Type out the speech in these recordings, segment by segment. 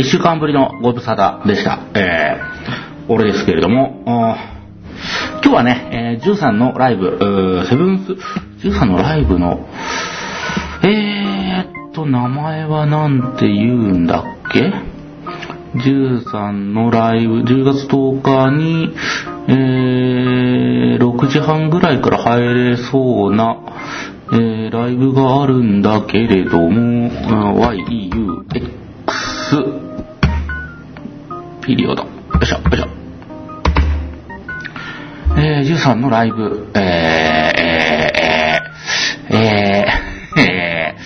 一週間ぶりのご無沙汰でした。えー、俺ですけれども、今日はね、えー、13のライブ、セブンス、13のライブの、えーっと、名前はなんて言うんだっけ ?13 のライブ、10月10日に、えー、6時半ぐらいから入れそうな、えー、ライブがあるんだけれども、YEUX ピリオド。よいしょ、よいしょ。えー、13のライブ、えー、えー、えー、え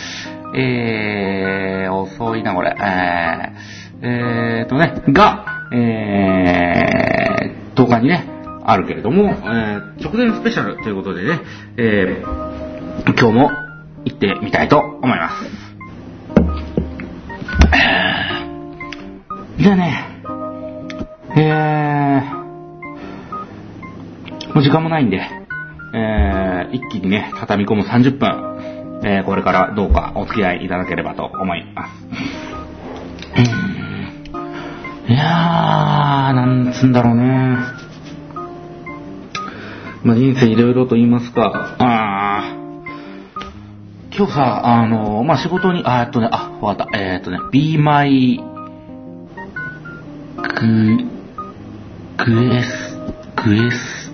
ー、えー、遅いな、これ。えー、えーとね、が、えー、10日にね、あるけれども、えー、直前スペシャルということでね、えー、今日も行ってみたいと思います。じゃあね、えー、もう時間もないんで、えー、一気にね、畳み込む30分、えー、これからどうかお付き合いいただければと思います。いやー、なんつんだろうね。まあ、人生いろいろと言いますか、あー今日さ、あのまあ、仕事に、あーっとね、あ、わかった。えー、っとね、Be My グ、グエス、グエス、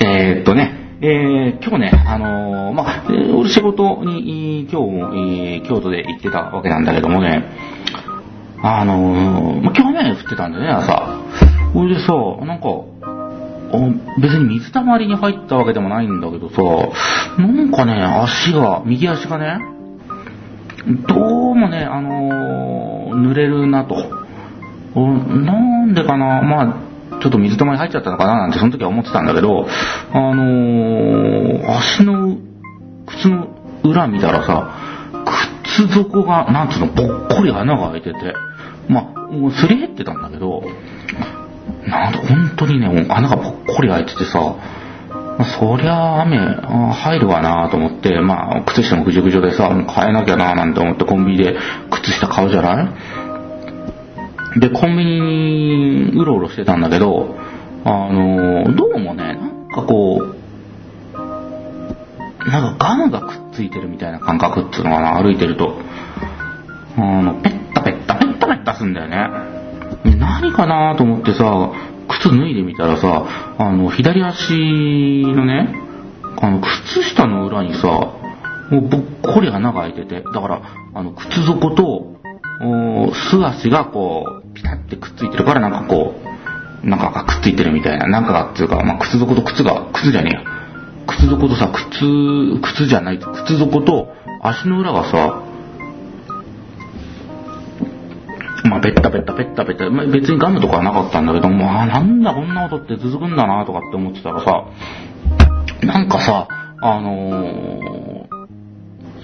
えー、っとね、えー、今日ね、あのー、まあ、えー俺仕事に、今日も、えー京都で行ってたわけなんだけどもね、あのー、まあ、今日雨降ってたんだよね、朝。それでさ、なんか、お別に水たまりに入ったわけでもないんだけどさ、なんかね、足が、右足がね、どうもね、あのー濡れるなと。おなんでかな、まあ、ちょっと水たまり入っちゃったのかななんてその時は思ってたんだけど、あのー足の、靴の裏見たらさ、靴底が、なんつうの、ぽっこり穴が開いてて、まあ、もうすり減ってたんだけど、なんだ、本当にね、穴がぽっこり開いててさ、そりゃあ雨入るわなと思って、まあ、靴下もぐじゅぐじゅでさ、もう変えなきゃななんて思ってコンビニで靴下買うじゃない？で、コンビニにうろうろしてたんだけど、あの、どうもね、なんかこう、なんかガムがくっついてるみたいな感覚っていうのかな、歩いてると。あの、ペッタペッタ、ペッタペッタすんだよね。何かなと思ってさ、靴脱いでみたらさ、あの、左足のね、あの、靴下の裏にさ、もうぼっこり穴が開いてて、だから、あの、靴底と、お素足がこうう、ピタってくっついてるからなんかこう、なんかがくっついてるみたいな、なんかがっていうか、まあ、靴底と靴が、靴じゃねえや。靴底とさ、靴、靴じゃない、靴底と足の裏がさ、まあ、ペッタペッタペッタペッタ、まあ、別にガムとかはなかったんだけども、あーなんだこんな音って続くんだなとかって思ってたらさ、なんかさ、あの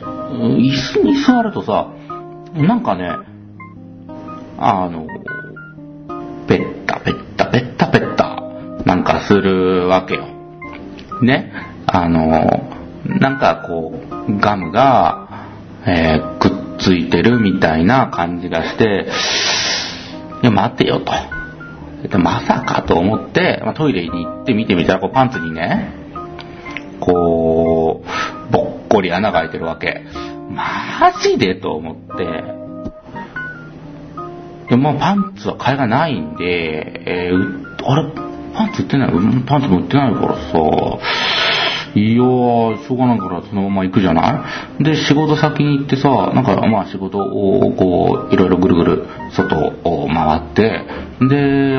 ー、椅子に座るとさ、なんかね、あの、ペわけよ。ね？あの、なんかこう、ガムが、えーくっついてるみたいな感じがして、いや、待てよと。でまさかと思って、まあ、トイレに行って見てみたら、こうパンツにね、こう、ぼっこり穴が開いてるわけ。マジでと思って、で、まあパンツは替えがないんで、えーあれ、パンツ売ってないパンツも売ってないからさ、いやー、しょうがないからそのまま行くじゃない？で、仕事先に行ってさ、なんかまあ仕事をこう、いろいろぐるぐる外を回って、で、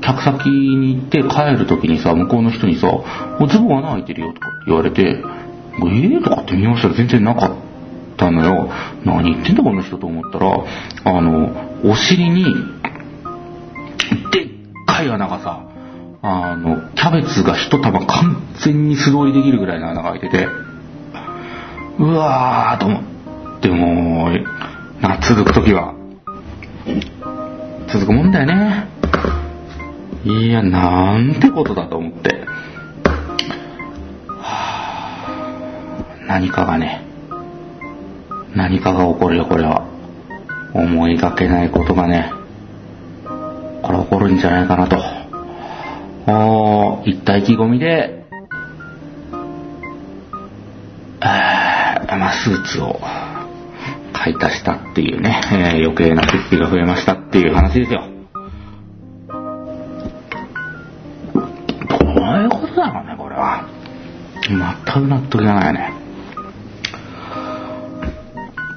客先に行って帰る時にさ、向こうの人にさ、おズボン穴開いてるよとか言われて、えーとかって見ましたら全然なかったのよ。何言ってんだこの人と思ったら、あの、お尻に、でっかい穴がさ、あの、キャベツが一束完全に素通りできるぐらいの穴が開いてて、うわーと思ってもう、なんか続く時は、続くもんだよね。いや、なんてことだと思って。はあ何かがね、何かが起こるよ、これは。思いがけないことがね、これ起こるんじゃないかなと。おいった意気込みで、まあ、スーツを買い足したっていうね、えー、余計な出費が増えましたっていう話ですよ。どういうことだろうね、これは。全く納得がないよね。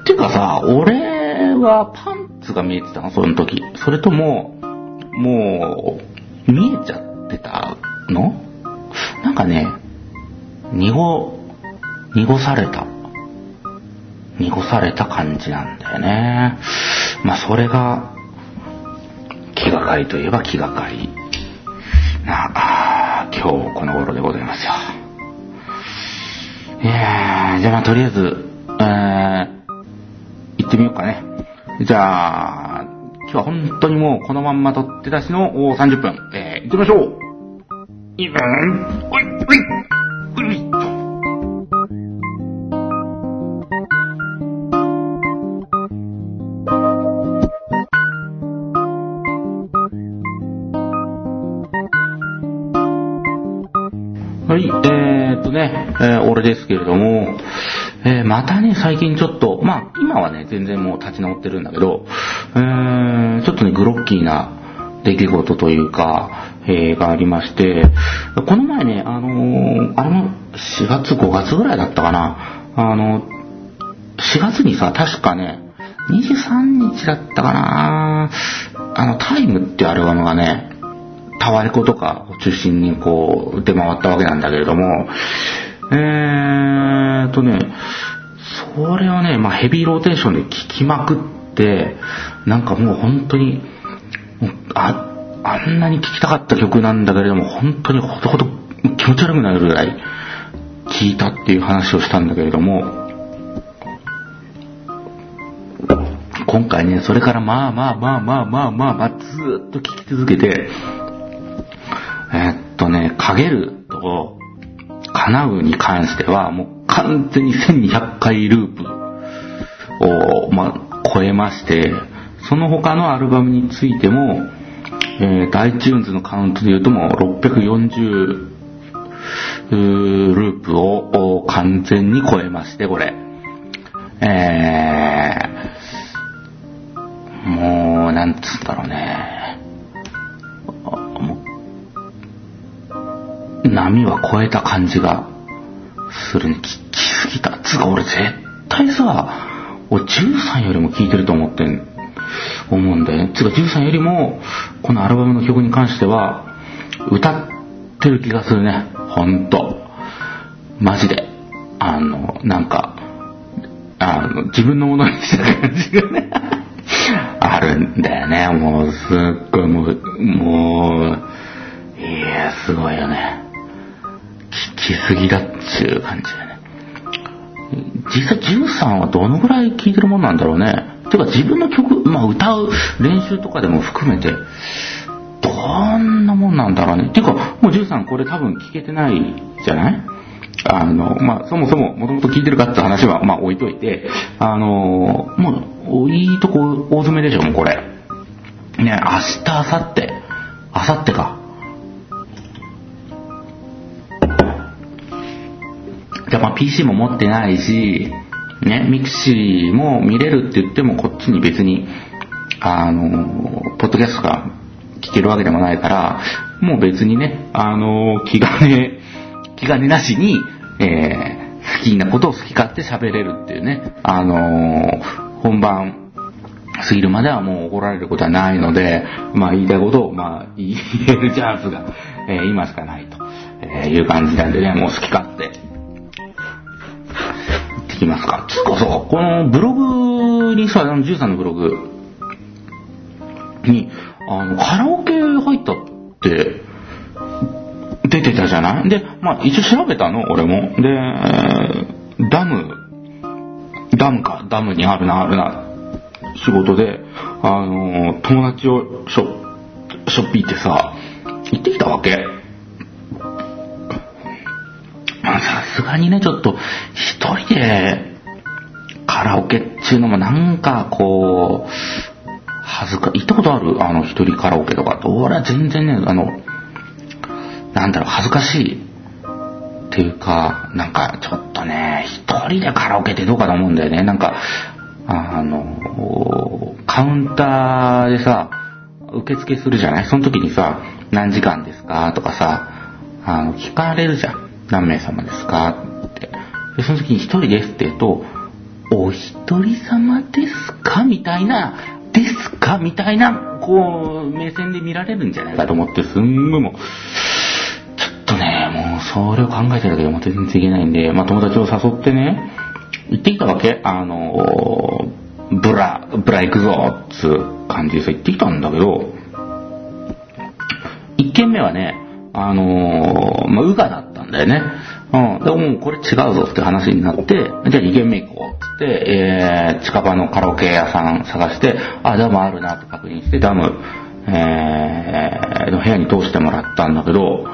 てかさ、俺はパンツが見えてたのその時。それとも、もう、見えちゃってたの？なんかね、濁、濁された。濁された感じなんだよね。まあそれが、気がかりといえば気がかりな、今日この頃でございますよ。いやじゃあまあとりあえず、えー、行ってみようかね。じゃあ、今日は本当にもうこのまんま撮って出しの30分、えー、行ってみましょう。いいねおいおい。とね、えー、俺ですけれども、えー、またね、最近ちょっと、まあ、今はね、全然もう立ち直ってるんだけど、えー、ちょっとね、グロッキーな出来事というか、えー、がありまして、この前ね、あのー、あれも4月5月ぐらいだったかな、あの、4月にさ、確かね、23日だったかな、あの、タイムってアルバムがね、タワレコとかを中心にこう出回ったわけなんだけれども、えーとね、それをね、まあヘビーローテーションで聴きまくって、なんかもう本当に、あ、あんなに聴きたかった曲なんだけれども、本当にほどほど気持ち悪くなるぐらい聴いたっていう話をしたんだけれども、今回ね、それからまあまあまあまあまあまあまあずっと聴き続けて、えー、っとね、かげると、叶うに関しては、もう完全に1200回ループを、まあ、超えまして、その他のアルバムについても、えー、iTunes のカウントで言うともう640ループを完全に超えまして、これ。えー、もう、なんつうんだろうね。波は超えた感じがするね。聞きすぎた。つうか俺絶対さ、俺13よりも聴いてると思ってん、思うんだよね。つうか13よりも、このアルバムの曲に関しては、歌ってる気がするね。ほんと。マジで。あの、なんか、あの、自分のものにした感じがね あるんだよね。もう、すっごい、もう、もう、いや、すごいよね。きすぎだっちゅう感じだね。実際13はどのぐらい聴いてるもんなんだろうね。てか自分の曲、まあ歌う練習とかでも含めて、どんなもんなんだろうね。ていうか、もう13これ多分聞けてないじゃない？あの、まあ、そもそも、もともと聞いてるかって話は、まあ、置いといて、あの、もう、いいとこ大詰めでしょ、もうこれ。ね、明日、明後日、明後日か。じゃまあ PC も持ってないし、ね、 mixi も見れるって言ってもこっちに別に、あの、ポッドキャストが聞けるわけでもないから、もう別にね、あの、気兼ね、気兼ねなしに、えー、好きなことを好き勝手喋れるっていうね、あの、本番過ぎるまではもう怒られることはないので、まあ言いたいことを、まあ言えるチャンスが、えー、今しかないと、えいう感じなんでね、もう好き勝手。きますか。つうかさ、このブログにさ、あの、13のブログに、あの、カラオケ入ったって、出てたじゃない？で、まあ、一応調べたの、俺も。で、ダム、ダムか、ダムにあるな、あるな、仕事で、あの、友達をしょ、しょっぴってさ、行ってきたわけ。すがにね、ちょっと、一人で、カラオケっちっていうのもなんかこう、恥ずか、行ったことあるあの、一人カラオケとかって。俺は全然ね、あの、なんだろう、恥ずかしい。っていうか、なんかちょっとね、一人でカラオケってどうかと思うんだよね。なんか、あの、カウンターでさ、受付するじゃない？その時にさ、何時間ですか？とかさ、あの、聞かれるじゃん。何名様ですか？って。で、その時に一人ですって言うと、お一人様ですか？みたいな、ですか？みたいな、こう、目線で見られるんじゃないかと思って、すんごいもう、ちょっとね、もうそれを考えてるだけでも全然いけないんで、まあ友達を誘ってね、行ってきたわけ。あの、ブラ、ブラ行くぞっつう感じでさ、行ってきたんだけど、一軒目はね、あのーまあ、ウガだったんだよね。うん。でもうこれ違うぞって話になって、じゃあ2軒目行こうっつって、えー、近場のカラオケ屋さん探して、あ、ダムあるなって確認して、ダム、えー、の部屋に通してもらったんだけど、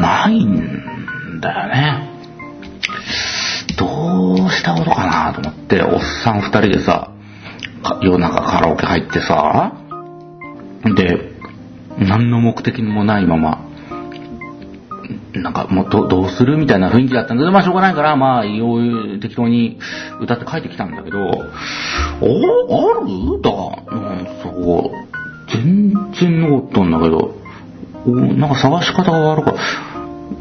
ないんだよね。どうしたことかなと思って、おっさん二人でさ、夜中カラオケ入ってさ、で、何の目的もないまま、なんかもうどどうするみたいな雰囲気だったんだけど、まあしょうがないから、まあ、適当に歌って帰ってきたんだけど、おある？だ、うん、そう、全然なかったんだけど、おなんか探し方が悪かった。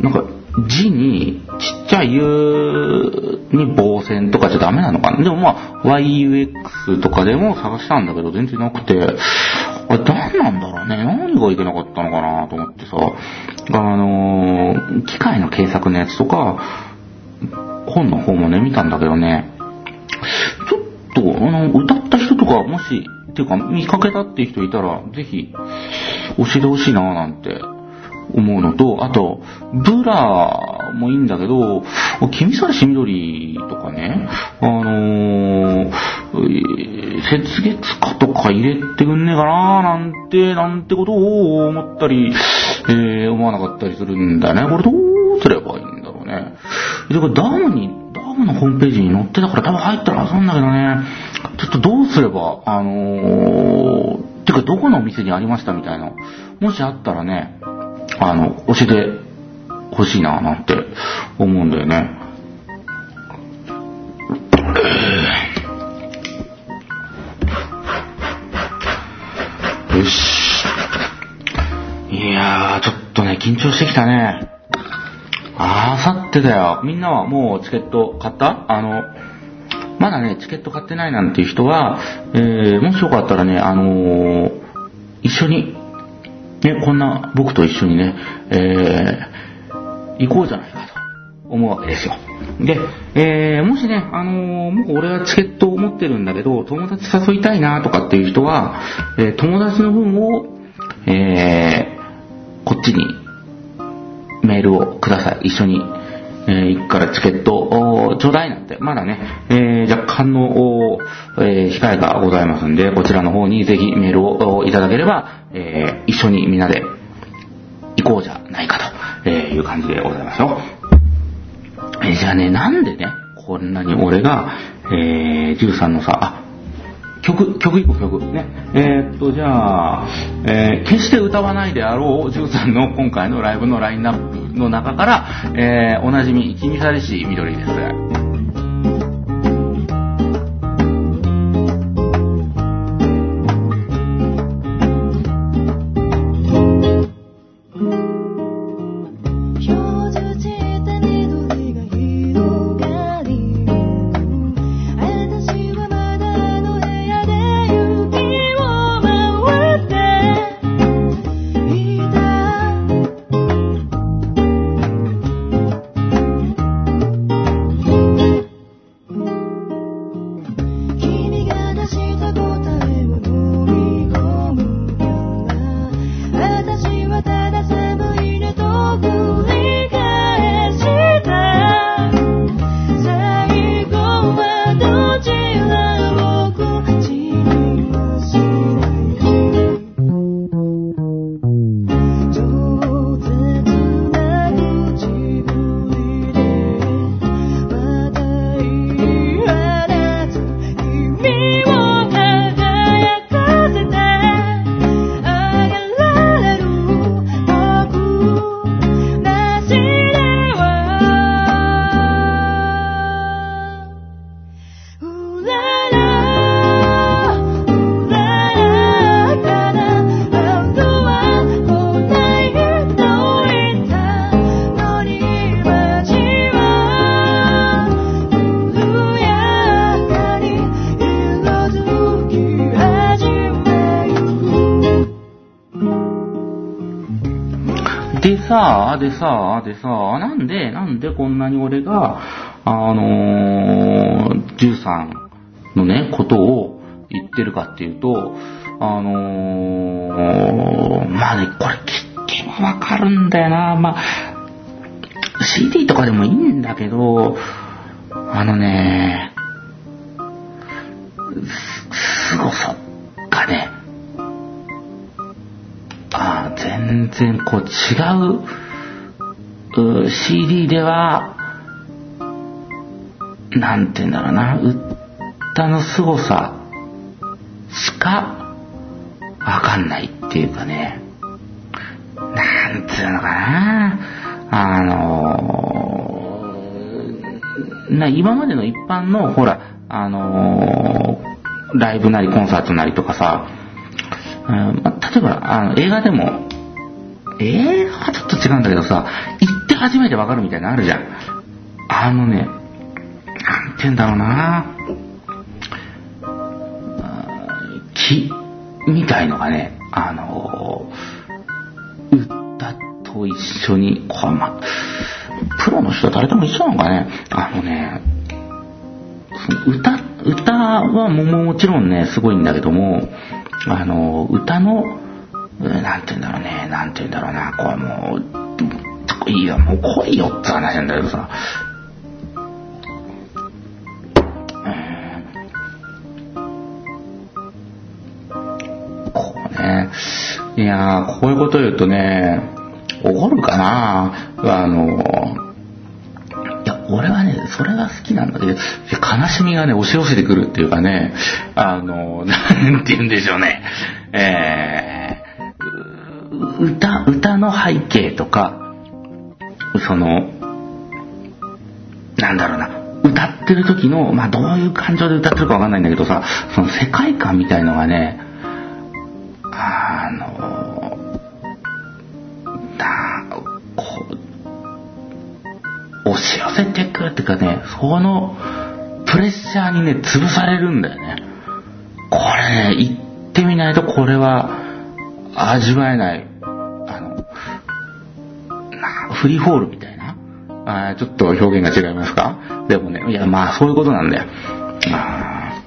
なんか、字に、ちっちゃい U に棒線とかじゃダメなのかな？でもまあ、YUX とかでも探したんだけど、全然なくて、あれ、何なんだろうね？何がいけなかったのかなと思ってさ、あのー、機械の検索のやつとか、本の方もね、見たんだけどね、ちょっと、あの、歌った人とか、もし、っていうか、見かけたっていう人いたら、ぜひ、教えてほしいななんて。思うのと、あと、ブラもいいんだけど、君さしみどりとかね、あのー、雪月花とか入れてくんねえかななんて、なんてことを思ったり、えー、思わなかったりするんだよね。これどうすればいいんだろうね。で、これダムに、ダムのホームページに載ってたから多分入ったらはずなんだけどね、ちょっとどうすれば、あのー、てかどこのお店にありましたみたいな、もしあったらね、あの、教えてほしいな、なんて思うんだよね。よし。いやー、ちょっとね、緊張してきたね。あさってだよ。みんなはもうチケット買った？あの、まだね、チケット買ってないなんていう人は、えー、もしよかったらね、あのー、一緒にね、こんな僕と一緒にね、えー、行こうじゃないかと思うわけですよ。で、えー、もしね、あのー、もう俺はチケットを持ってるんだけど、友達誘いたいなとかっていう人は、えー、友達の分を、えー、こっちにメールをください。一緒にえー、行くからチケットちょうだいなんて、まだね、えー、若干の、えー、控えがございますんで、こちらの方にぜひメールをいただければ、えー、一緒にみんなで行こうじゃないかと、いう感じでございますよ。え、じゃあね、なんでね、こんなに俺が、え、13のさ、あ、曲、曲一個曲。ね。えー、っと、じゃあ、え、決して歌わないであろう13の今回のライブのラインナップの中から、えー、おなじみ、君さりし緑です。さ、でさ、なんで、なんでこんなに俺が、あのー、13のね、ことを言ってるかっていうと、あのー、まあね、これ聞けばわかるんだよな。まあ、CD とかでもいいんだけど、あのね、す、凄さがね、あ全然こう違、う CD では、なんて言うんだろうな、歌の凄さしかわかんないっていうかね、なんつうのかな、あのー、な今までの一般の、ほら、あのー、ライブなりコンサートなりとかさ、うんま例えばあの映画でも、映画はちょっと違うんだけどさ、行って初めてわかるみたいなのあるじゃん。あのね、なんて言うんだろうな気みたいのがね、あの歌と一緒に、これま、プロの人は誰でも一緒なのかね、あのね、歌、歌はももちろんね、すごいんだけども、あの、歌の、なんて言うんだろうね、なんて言うんだろうな、これもう、いいよ、もう来いよって話なんだけどさ、こうね、いやー、こういうこと言うとね、怒るかな。あの、いや俺はね、それが好きなんだけど、悲しみがね、押し寄せてくるっていうかね、あの、なんて言うんでしょうね、えー、歌、歌の背景とか、その、なんだろうな、歌ってる時の、まあ、どういう感情で歌ってるかわかんないんだけどさ、その世界観みたいのがね、あの、だ、こう、押し寄せてくるっていうかね、そのプレッシャーにね、潰されるんだよね。これね、行ってみないとこれは味わえない。フリーフォールみたいな。あちょっと表現が違いますか？でもね、いやまあそういうことなんだよ。あ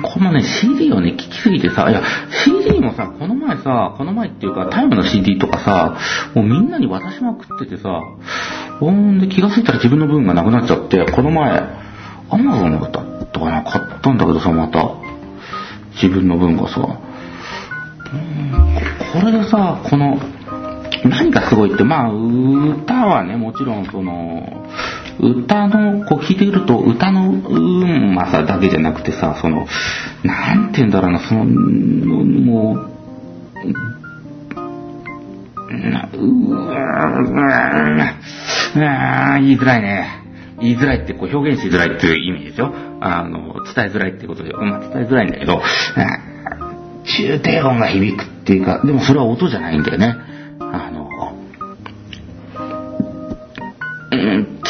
このね、CD をね、聞きすぎてさ、いや、CD もさ、この前さ、この前っていうか、タイムの CD とかさ、もうみんなに渡しまくっててさ、ほんで気がついたら自分の分がなくなっちゃって、この前、アマゾンだったかな、買ったんだけどさ、また、自分の分がさ、うんこれでさ、この、何がすごいって、まあ、歌はね、もちろんその、歌の、こう聞いてると、歌のうんまさだけじゃなくてさ、その、なんて言うんだろうな、その、もう、なうわ言いづらいね。言いづらいってこう表現しづらいっていう意味ですよ。あの、伝えづらいってことで、まあ、伝えづらいんだけど、中低音が響くっていうか、でもそれは音じゃないんだよね。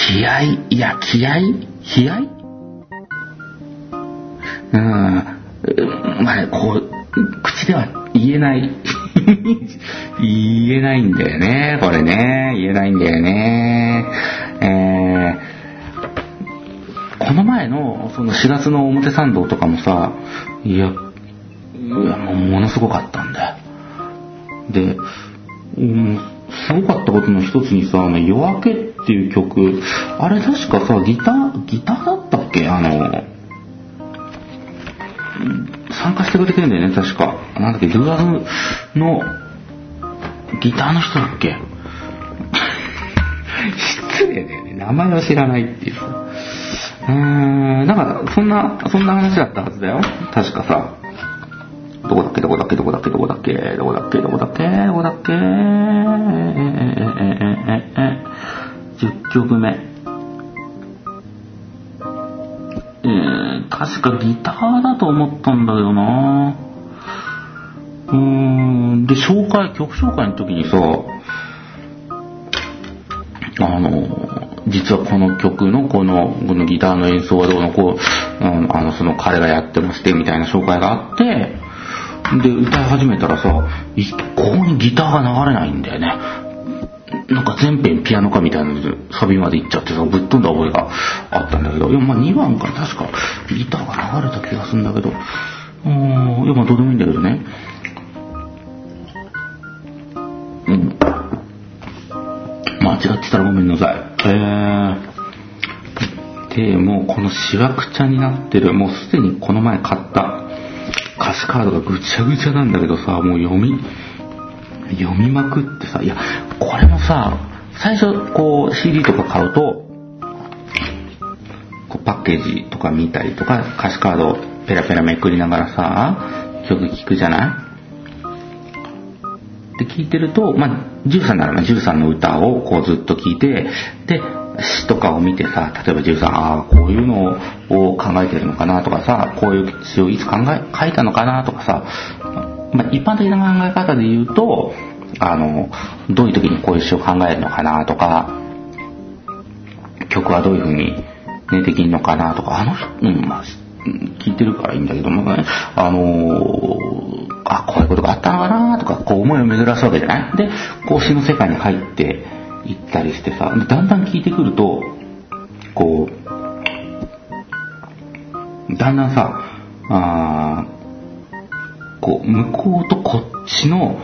気合、いや、気合気合うん、まあ、こう、口では言えない 言えないんだよね、これね。言えないんだよね。えー、この前の、その4月の表参道とかもさ、いや、いやもものすごかったんだよ。で、うん、すごかったことの一つにさ、夜明けっていう曲、あれ確かさ、ギター、ギターだったっけ？あの、参加してくれてるんだよね、確か。なんだっけ、ドゥアルのギターの人だっけ？失礼だよね。名前を知らないっていう。さ。うーん、なんか、そんな、そんな話だったはずだよ。確かさ。どこだっけ？どこだっけ？どこだっけ？どこだっけ？どこだっけ？どこだっけ？どこだっけ？えええええええ。10曲目。えー、確かギターだと思ったんだけどなうーん、で、紹介、曲紹介の時にさ、あの、実はこの曲のこの、このギターの演奏はどうのこう、うん、あの、その彼がやってましてみたいな紹介があって、で、歌い始めたらさ、一向にギターが流れないんだよね。なんか全編ピアノかみたいなのでサビまで行っちゃってさ、ぶっ飛んだ覚えがあったんだけど、いや、まあ2番から確かギターが流れた気がするんだけど、うーん、いや、まあどうでもいいんだけどね。うん。間違ってたらごめんなさい。えー、で、もうこのしわくちゃになってる、もうすでにこの前買った歌詞カードがぐちゃぐちゃなんだけどさ、もう読み、読みまくってさ、いや、これもさ、最初こう CD とか買うと、こうパッケージとか見たりとか、歌詞カードペラペラめくりながらさ、曲聴くじゃない？で聞いてると、まあ、13ならまあ13の歌をこうずっと聞いて、で、詩とかを見てさ、例えば13、ああ、こういうのを考えてるのかなとかさ、こういう詩をいつ考え、書いたのかなとかさ、まあ、一般的な考え方で言うと、あの、どういう時にこういう詩を考えるのかなとか、曲はどういう風に、ね、できるのかなとか、あの人、うん、まあ、聞いてるからいいんだけどもね、あのーあ、こういうことがあったのかなとか、こう思いを巡らすわけじゃない？で、こう詩の世界に入っていったりしてさ、だんだん聞いてくると、こう、だんだんさ、あこう、向こうとこっちの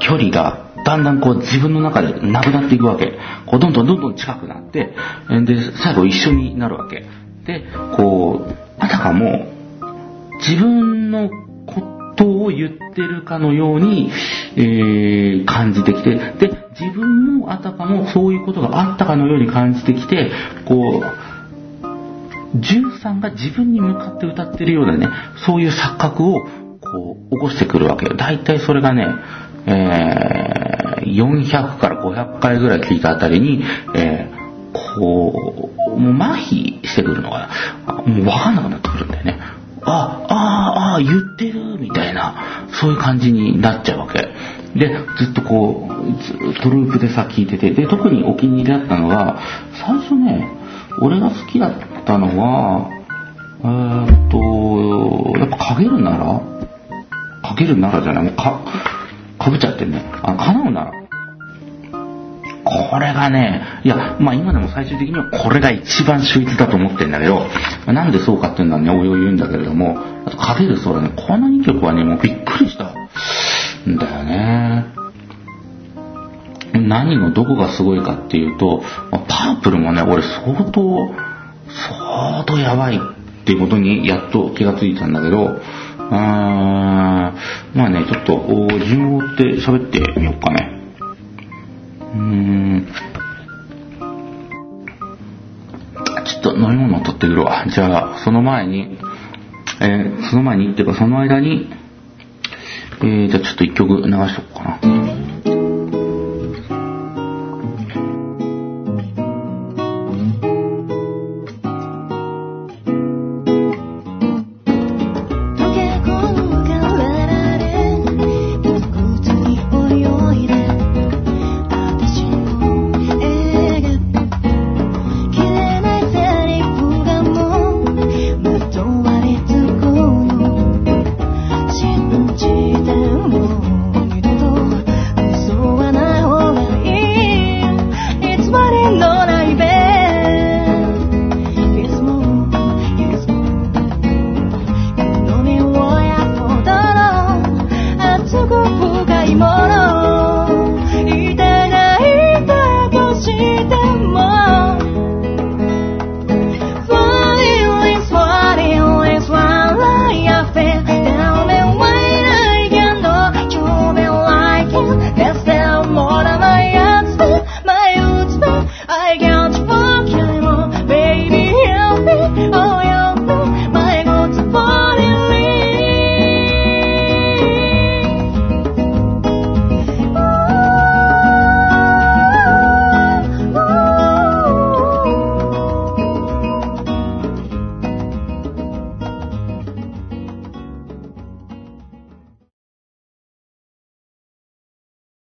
距離が、だんだんこう自分の中でなくなっていくわけ。こうどんどんどんどん近くなって、で、最後一緒になるわけ。で、こう、あたかも、自分のことを言ってるかのように、えー感じてきて、で、自分もあたかもそういうことがあったかのように感じてきて、こう、13が自分に向かって歌ってるようなね、そういう錯覚をこう起こしてくるわけよ。だいたいそれがね、えー400から500回ぐらい聞いたあたりに、えーこう、もう麻痺してくるのが、もうわかんなくなってくるんだよね。あ、ああ、ああ、言ってる、みたいな、そういう感じになっちゃうわけ。で、ずっとこう、ずっとループでさ、聞いてて、で、特にお気に入りだったのが、最初ね、俺が好きだったのは、えーっと、やっぱかけるならかけるならじゃない、もうか、かぶっちゃってね。あ、叶うなら。これがね、いや、まあ今でも最終的にはこれが一番秀逸だと思ってんだけど、まあなんでそうかっていうのはね、おいおい言うんだけれども、あとかける空ね、この2曲はね、もうびっくりしたんだよね。何のどこがすごいかっていうと、パープルもね、俺相当、相当やばいっていうことにやっと気がついたんだけど、あーまあね、ちょっと順を追って喋ってみようかね。うーんちょっと飲み物を取ってくるわ。じゃあ、その前に、えーその前にっていうかその間に、えーじゃあちょっと一曲流しとこうかな。